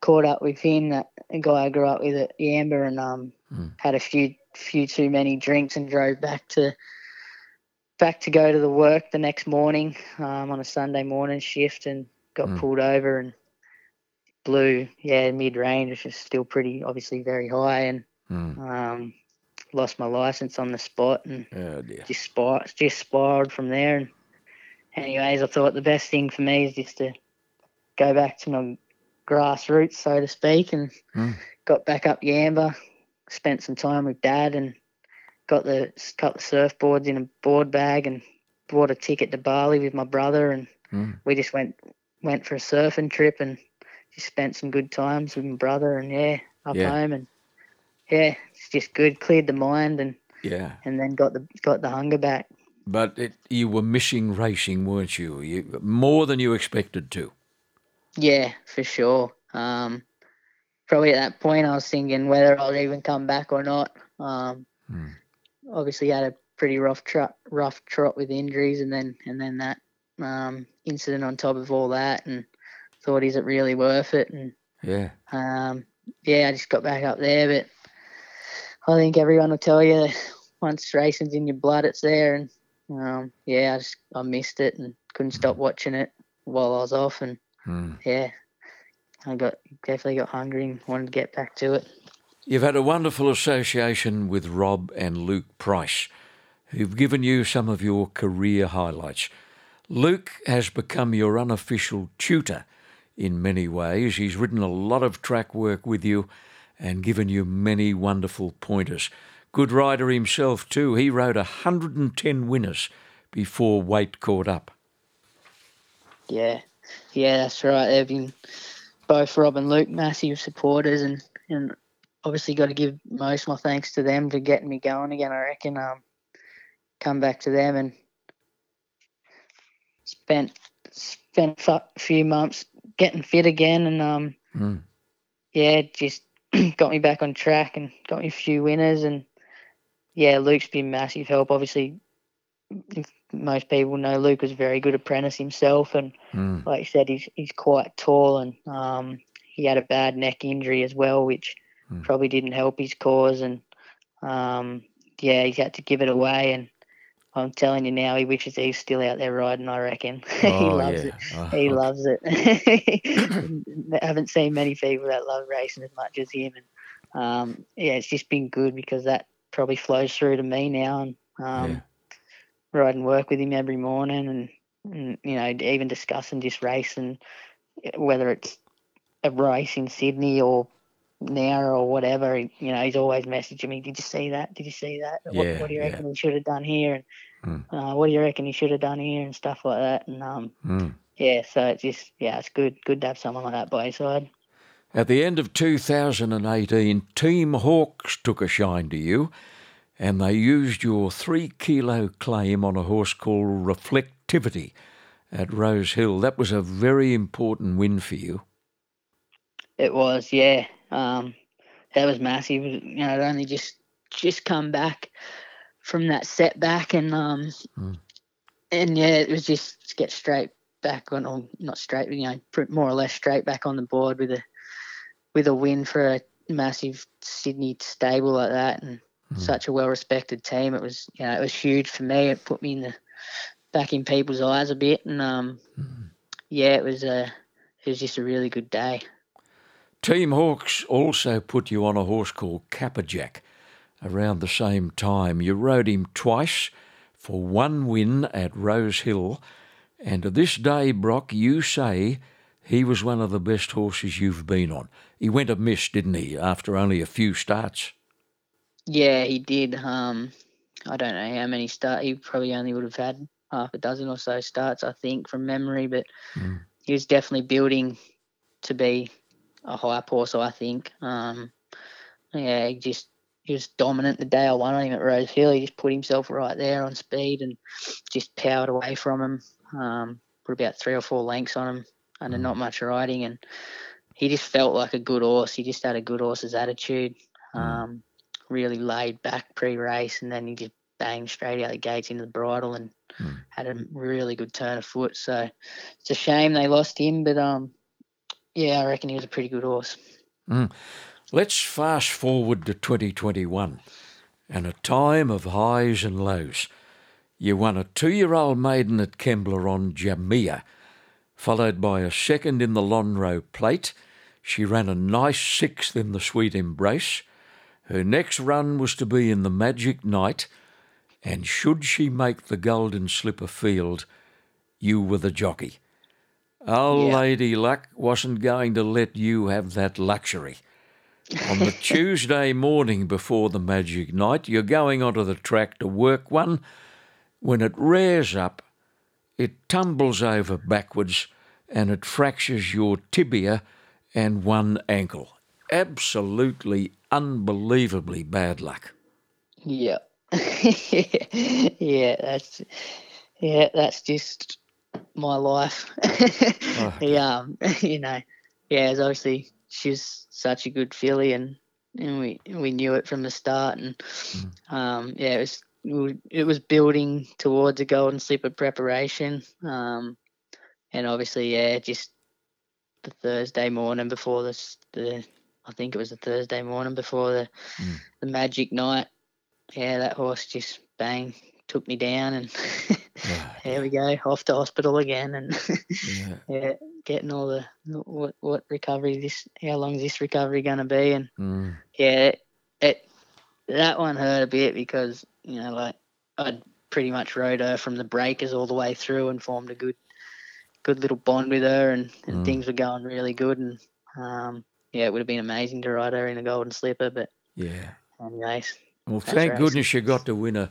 caught up with him, that a guy I grew up with at Yamba, and um, had a few few too many drinks and drove back to back to go to the work the next morning um, on a Sunday morning shift and got pulled over and blew. Yeah mid range which is still pretty obviously very high and um, lost my license on the spot and Oh just spir- just spiraled from there. And anyways, I thought the best thing for me is just to go back to my grassroots, so to speak, and hmm. got back up Yamba, spent some time with Dad, and got the couple of surfboards in a board bag, and bought a ticket to Bali with my brother, and hmm. we just went went for a surfing trip and just spent some good times with my brother, and yeah, up Yeah. home, and yeah, it's just good, cleared the mind, and Yeah. and then got the got the hunger back. But it, you were missing racing, weren't you? you? More than you expected to. Yeah, for sure. Um, probably at that point, I was thinking whether I'll even come back or not. Um, Obviously, had a pretty rough trot, rough trot with injuries, and then and then that um, incident on top of all that, and thought, is it really worth it? And Yeah. um, yeah, I just got back up there, but I think everyone will tell you once racing's in your blood, it's there. And um, yeah, I just I missed it and couldn't stop watching it while I was off, and yeah, I got definitely got hungry and wanted to get back to it. You've had a wonderful association with Rob and Luke Price, who've given you some of your career highlights. Luke has become your unofficial tutor in many ways. He's written a lot of track work with you and given you many wonderful pointers. Good rider himself, too. He rode 110 winners before weight caught up. Yeah, yeah, that's right. They've been both Rob and Luke massive supporters, and and obviously got to give most my thanks to them for getting me going again. I reckon. Um, come back to them and spent spent a few months getting fit again, and um, mm. yeah, just got me back on track and got me a few winners, and yeah, Luke's been massive help. Obviously, most people know Luke was a very good apprentice himself, and mm. like you said, he's he's quite tall, and um, he had a bad neck injury as well, which mm. probably didn't help his cause, and um, yeah, he's had to give it away, and I'm telling you now, he wishes he's still out there riding. I reckon oh, he loves yeah. it. Oh, he okay. loves it. I haven't seen many people that love racing as much as him, and um, yeah, it's just been good because that probably flows through to me now, and um, yeah. ride and work with him every morning, and, and you know, even discussing this race and whether it's a race in Sydney or now or whatever, you know, he's always messaging me, Did you see that? Did you see that? Yeah, what, what do you reckon yeah. he should have done here? And mm. uh, what do you reckon he should have done here and stuff like that? And um, mm. yeah, so it's just, yeah, it's good, good to have someone like that by your side. At the end of 2018, Team Hawkes took a shine to you and they used your three kilo claim on a horse called Reflectivity at Rose Hill. That was a very important win for you. It was, yeah. Um, that was massive. You know, it only just just come back from that setback, and um, mm. and yeah, it was just get straight back on, or not straight, you know, more or less straight back on the board with a with a win for a massive Sydney stable like that, and mm. such a well respected team. It was, you know, it was huge for me. It put me in the back in people's eyes a bit, and um, mm. yeah, it was a it was just a really good day. Team Hawkes also put you on a horse called Capperjack around the same time. You rode him twice for one win at Rose Hill, and to this day, Brock, you say he was one of the best horses you've been on. He went amiss, didn't he, after only a few starts? Yeah, he did. Um, I don't know how many starts. He probably only would have had half a dozen or so starts, I think, from memory. But mm. he was definitely building to be a high horse, I think. Um, yeah, he just he was dominant the day I won on him at Rose Hill. He just put himself right there on speed and just powered away from him. Um, put about three or four lengths on him under mm. not much riding, and he just felt like a good horse. He just had a good horse's attitude. Mm. Um, really laid back pre-race, and then he just banged straight out the gates into the bridle and mm. had a really good turn of foot. So it's a shame they lost him, but um, yeah, I reckon he was a pretty good horse. Mm. Let's fast forward to 2021 and a time of highs and lows. You won a two year old maiden at Kembla on Jamia, followed by a second in the Lonhro Plate. She ran a nice sixth in the Sweet Embrace. Her next run was to be in the Magic Night, and should she make the Golden Slipper field, you were the jockey. Old yeah. Lady Luck wasn't going to let you have that luxury. On the Tuesday morning before the magic night, you're going onto the track to work one. When it rears up, it tumbles over backwards and it fractures your tibia and one ankle. Absolutely, unbelievably bad luck. Yeah. yeah, that's yeah, that's just my life. oh. Yeah, um, you know, yeah, it's obviously she's such a good filly, and and we we knew it from the start, and mm. um, yeah, it was it was building towards a golden slipper preparation, um, and obviously, yeah, just the Thursday morning before this, the I think it was the Thursday morning before the mm. the magic night. Yeah, that horse just bang took me down, and here we go off to hospital again, and yeah. yeah. getting all the what what recovery this how long is this recovery going to be, and mm. yeah, it, it that one hurt a bit because you know like I'd pretty much rode her from the breakers all the way through and formed a good good little bond with her, and, and mm. things were going really good, and um, yeah, it would have been amazing to ride her in a golden slipper, but yeah. Anyways, well, thank goodness you got to win a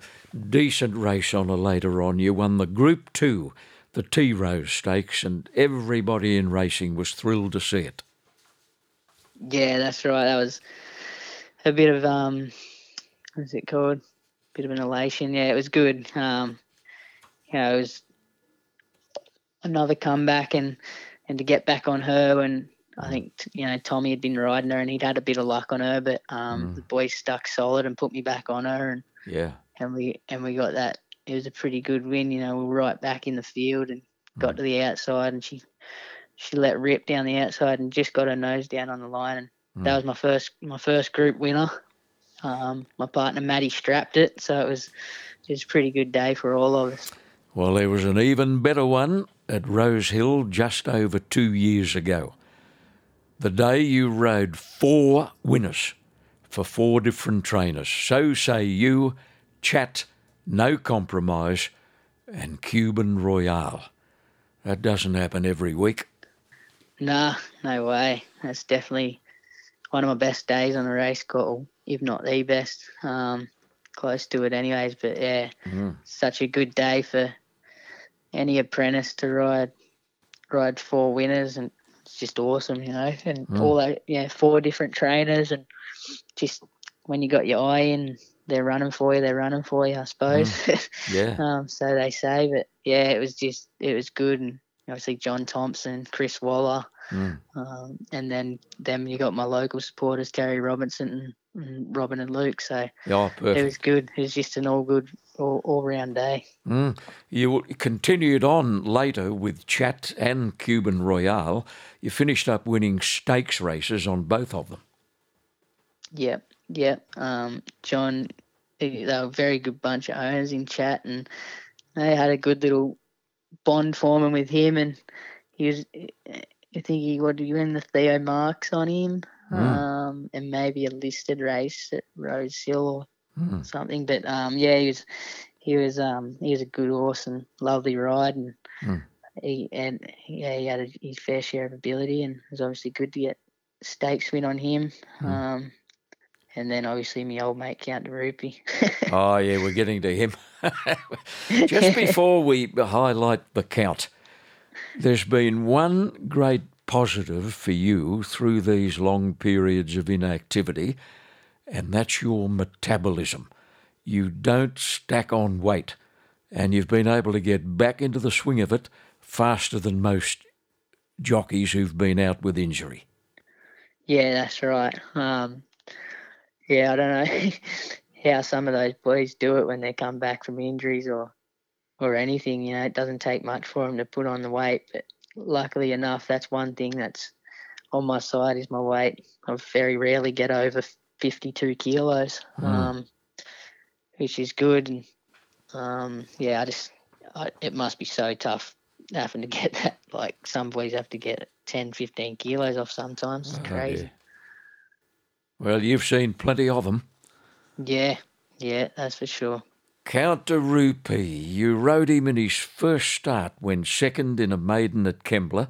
decent race on her later on. You won the Group 2 the Tea Rose Stakes, and everybody in racing was thrilled to see it. Yeah, that's right. That was a bit of um, what's it called? Bit of an elation. Yeah, it was good. Um, you know, it was another comeback and and to get back on her and I think you know Tommy had been riding her and he'd had a bit of luck on her, but um, mm. the boys stuck solid and put me back on her and yeah, and we and we got that. It was a pretty good win. You know, we were right back in the field and got mm. to the outside and she she let rip down the outside and just got her nose down on the line and mm. that was my first my first group winner. Um, my partner Maddie strapped it, so it was it was a pretty good day for all of us. Well, there was an even better one at Rose Hill just over two years ago the day you rode four winners for four different trainers. So say you, Chat, No Compromise, and Cuban Royale. That doesn't happen every week. Nah, no way. That's definitely one of my best days on the race course, if not the best. Um, close to it, anyways. But yeah, mm. such a good day for any apprentice to ride ride four winners and it's just awesome, you know, and mm. all that, yeah, four different trainers, and just when you got your eye in, they're running for you, they're running for you, I suppose. Mm. Yeah. um, so they say, but yeah, it was just, it was good, and obviously John Thompson, Chris Waller, mm. um, and then them you got my local supporters, Terry Robinson and, and Robin and Luke. So oh, it was good. It was just an all good all, all round day. Mm. You continued on later with Chat and Cuban Royale. You finished up winning stakes races on both of them. Yep, yep. Um, John, they were a very good bunch of owners in Chat, and they had a good little bond forming with him, and he was. I think he you win the Theo Marks on him, mm. um, and maybe a listed race at Rose Hill or mm. something. But um, yeah, he was he was um, he was a good horse and lovely ride, and mm. he and yeah, he had a, his fair share of ability, and it was obviously good to get stakes win on him. Hmm. Um, and then obviously my old mate Count de Rupee. oh yeah, we're getting to him. Just before we highlight the Count, there's been one great positive for you through these long periods of inactivity, and that's your metabolism. You don't stack on weight, and you've been able to get back into the swing of it faster than most jockeys who've been out with injury. Yeah, that's right. Um, yeah, I don't know how some of those boys do it when they come back from injuries or or anything. You know, it doesn't take much for him to put on the weight, but luckily enough, that's one thing that's on my side is my weight. I very rarely get over 52 kilos, mm. um, which is good. And um, yeah, I just I, it must be so tough having to get that. Like some boys have to get 10, 15 kilos off sometimes. It's oh, crazy. Yeah. Well, you've seen plenty of them. Yeah, yeah, that's for sure. Count de Rupee, you rode him in his first start when second in a maiden at Kembla,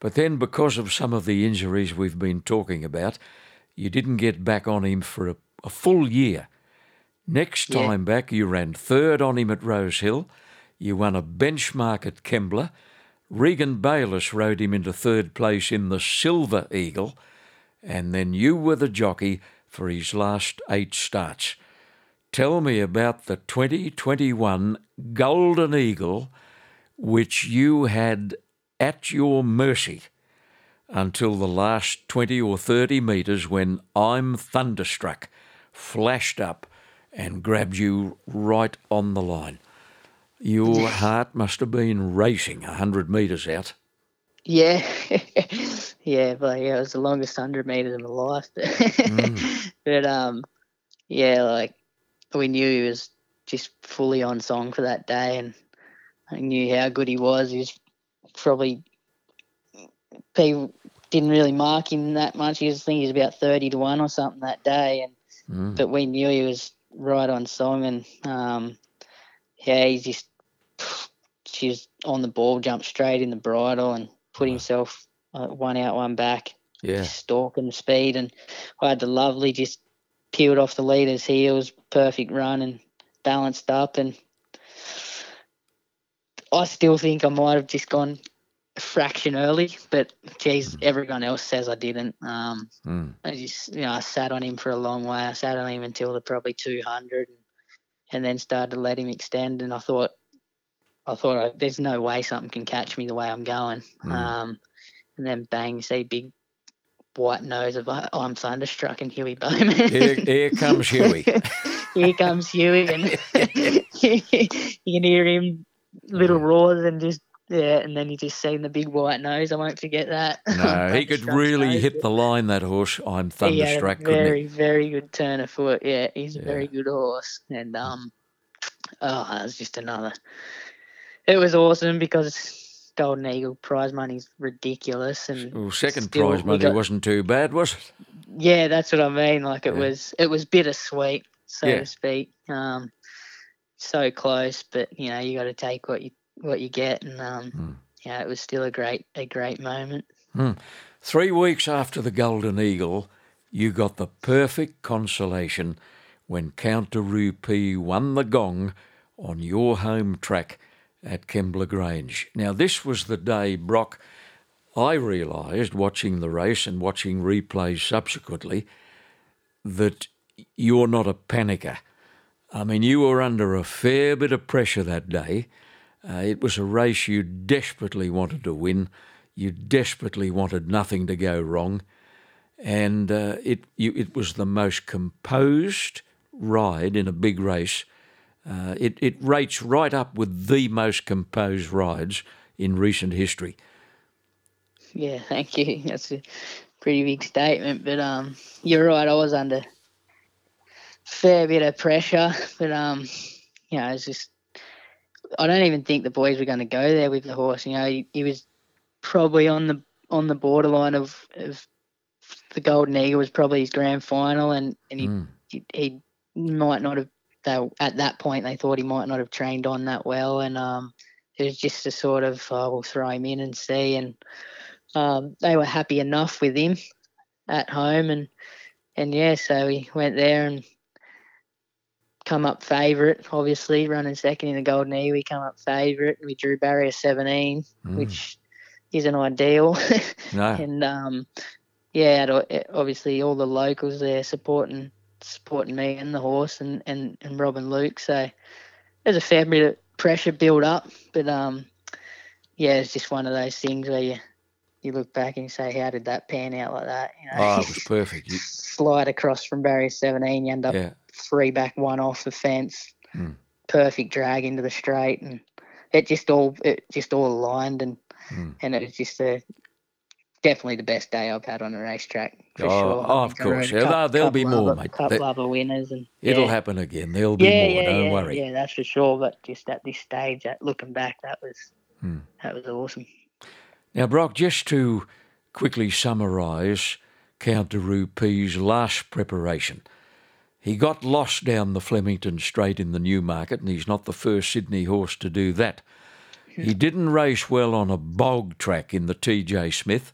but then because of some of the injuries we've been talking about, you didn't get back on him for a, a full year. Next time yeah. back, you ran third on him at Rose Hill. You won a benchmark at Kembla. Regan Bayliss rode him into third place in the Silver Eagle. And then you were the jockey for his last eight starts. Tell me about the 2021 Golden Eagle, which you had at your mercy until the last 20 or 30 metres when I'm Thunderstruck flashed up and grabbed you right on the line. Your heart must have been racing 100 metres out. Yeah, yeah, but yeah, it was the longest 100 metres in my life. mm. But um, yeah, like we knew he was just fully on song for that day, and I knew how good he was. He was probably people didn't really mark him that much. He was I think he was about thirty to one or something that day, and mm. but we knew he was right on song, and um, yeah, he just she was on the ball, jumped straight in the bridle, and put himself uh, one out, one back. Yeah, stalking speed, and I had the lovely just peeled off the leader's heels, perfect run, and balanced up, and I still think I might have just gone a fraction early, but geez, mm. everyone else says I didn't. Um, mm. I just, you know, I sat on him for a long way. I sat on him until the probably 200 and, and then started to let him extend. And I thought, I thought, there's no way something can catch me the way I'm going. Mm. Um, and then bang, see big white nose of oh, I'm thunderstruck and Huey Bowman. here, here comes Huey. here comes Huey, and you can hear him little roars and just yeah, and then you just seen the big white nose. I won't forget that. No, he could really hit the line. That horse. I'm thunderstruck. He very, very good turn of foot. Yeah, he's a yeah. very good horse, and um, oh, that was just another. It was awesome because Golden Eagle prize money's ridiculous, and well, second prize money got, wasn't too bad, was it? Yeah, that's what I mean. Like it yeah. was, it was bittersweet, so yeah. to speak. Um, so close, but you know you got to take what you what you get, and um, mm. yeah, it was still a great a great moment. Mm. Three weeks after the Golden Eagle, you got the perfect consolation when Count de Rupee won the gong on your home track at Kembla Grange. Now, this was the day, Brock, I realised watching the race and watching replays subsequently that you're not a panicker. I mean, you were under a fair bit of pressure that day. Uh, it was a race you desperately wanted to win. You desperately wanted nothing to go wrong. And uh, it, you, it was the most composed ride in a big race. Uh, it, it rates right up with the most composed rides in recent history. Yeah, thank you. That's a pretty big statement, but um, you're right. I was under fair bit of pressure, but um, you know, it's just I don't even think the boys were going to go there with the horse. You know, he, he was probably on the on the borderline of, of the Golden Eagle was probably his grand final, and and he mm. he, he, might not have. They, at that point, they thought he might not have trained on that well, and um, it was just a sort of oh, we'll throw him in and see, and um, they were happy enough with him at home, and and yeah, so he went there and come up favourite, obviously, running second in the Golden E. We come up favourite. We drew barrier 17, mm. which isn't ideal. No. and um, yeah, obviously all the locals there supporting supporting me and the horse and, and, and Rob and Luke. So there's a fair bit of pressure build up, but um, yeah, it's just one of those things where you you look back and you say, how did that pan out like that? You know, oh, it was perfect. You... Slide across from barrier 17, you end up yeah three back, one off the fence, mm. perfect drag into the straight, and it just all it just all aligned, and mm. and it was just a definitely the best day I've had on a racetrack for oh, sure. Oh, of course, yeah, couple, there'll be more, mate. Couple other winners, and it'll happen again. There'll be yeah, more. Yeah, don't yeah, worry. Yeah, that's for sure. But just at this stage, at looking back, that was mm. that was awesome. Now, Brock, just to quickly summarise Count de Rupee's last preparation. He got lost down the Flemington Straight in the Newmarket, and he's not the first Sydney horse to do that. He didn't race well on a bog track in the TJ Smith.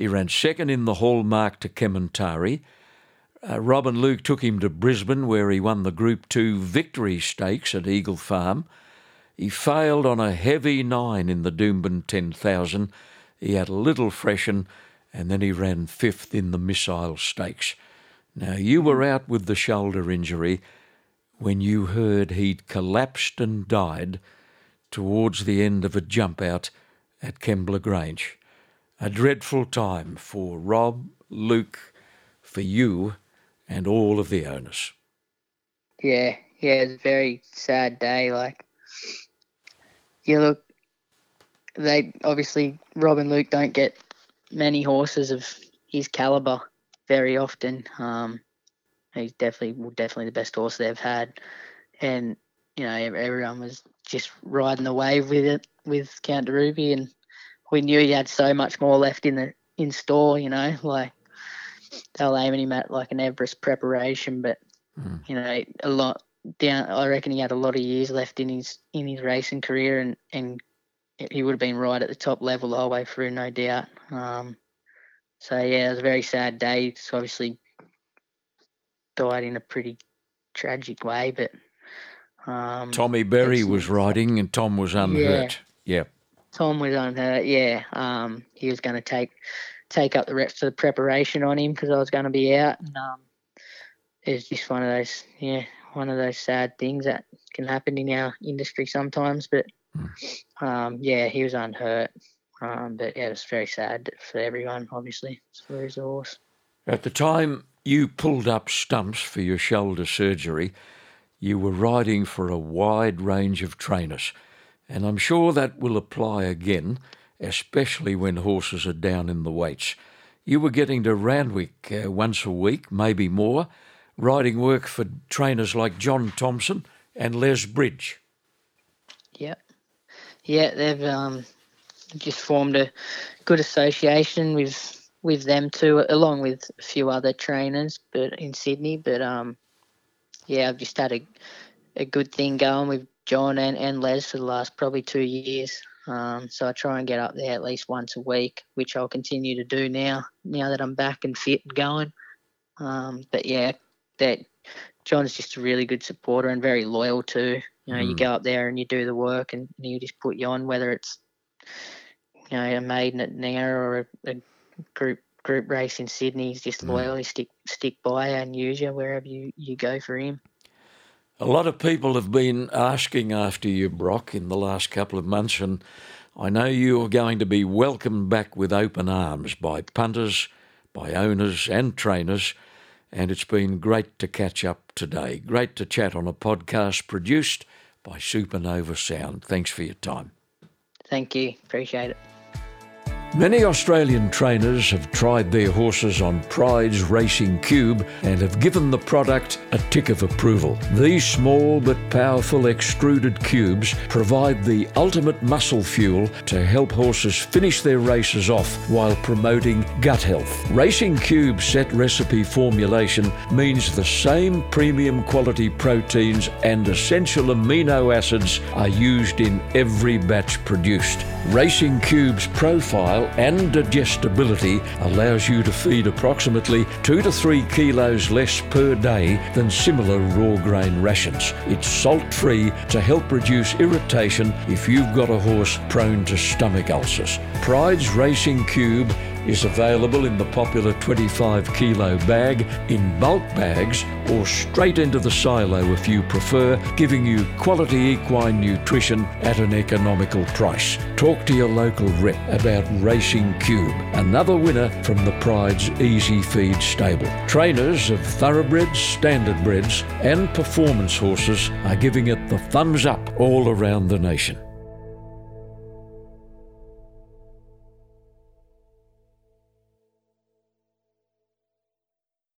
He ran second in the Hallmark to Kementari. Uh, Robin Luke took him to Brisbane, where he won the Group 2 Victory Stakes at Eagle Farm. He failed on a heavy nine in the Doomben 10,000. He had a little freshen, and then he ran fifth in the Missile Stakes. Now, you were out with the shoulder injury when you heard he'd collapsed and died towards the end of a jump out at Kembla Grange. A dreadful time for Rob, Luke, for you, and all of the owners. Yeah, yeah, it's a very sad day. Like, you look, they obviously, Rob and Luke don't get many horses of his caliber very often. Um, he's definitely well, definitely the best horse they've had, and you know everyone was just riding the wave with it with Count Ruby, and we knew he had so much more left in the in store. You know, like they were aiming him at like an Everest preparation, but mm. you know a lot down. I reckon he had a lot of years left in his in his racing career, and and he would have been right at the top level the whole way through, no doubt. Um, so yeah, it was a very sad day. It's obviously died in a pretty tragic way, but Um, Tommy Berry was riding, and Tom was unhurt. Yeah. Yep. Tom was unhurt. Yeah, um, he was going to take take up the rest of the preparation on him because I was going to be out, and um, it's just one of those, yeah, one of those sad things that can happen in our industry sometimes. But um, yeah, he was unhurt. Um, but yeah, it was very sad for everyone, obviously, for his horse. At the time you pulled up stumps for your shoulder surgery, you were riding for a wide range of trainers. And I'm sure that will apply again, especially when horses are down in the weights. You were getting to Randwick uh, once a week, maybe more, riding work for trainers like John Thompson and Les Bridge. Yep. Yeah, they've um, just formed a good association with with them too, along with a few other trainers, but in Sydney. But um, yeah, I've just had a a good thing going with John and, and Les for the last probably two years. Um, so I try and get up there at least once a week, which I'll continue to do now. Now that I'm back and fit and going. Um, but yeah, that John's just a really good supporter and very loyal too. You know, mm. you go up there and you do the work, and, you just put you on, whether it's you know a maiden at Nowra or a, a group group race in Sydney. He's just mm. loyal. stick stick by and use you wherever you, you go for him. A lot of people have been asking after you, Brock, in the last couple of months, and I know you are going to be welcomed back with open arms by punters, by owners, and trainers. And it's been great to catch up today. Great to chat on a podcast produced by Supernova Sound. Thanks for your time. Thank you. Appreciate it. Many Australian trainers have tried their horses on Prydes Racing Cube and have given the product a tick of approval. These small but powerful extruded cubes provide the ultimate muscle fuel to help horses finish their races off while promoting gut health. Racing Cube set recipe formulation means the same premium quality proteins and essential amino acids are used in every batch produced. Racing Cube's profile and digestibility allows you to feed approximately 2 to 3 kilos less per day than similar raw grain rations. It's salt free to help reduce irritation if you've got a horse prone to stomach ulcers. Prydes Racing Cube is available in the popular 25 kilo bag, in bulk bags, or straight into the silo if you prefer, giving you quality equine nutrition at an economical price. Talk to your local rep about Racing Cube, another winner from the Pride's Easy Feed stable. Trainers of thoroughbreds, standardbreds, and performance horses are giving it the thumbs up all around the nation.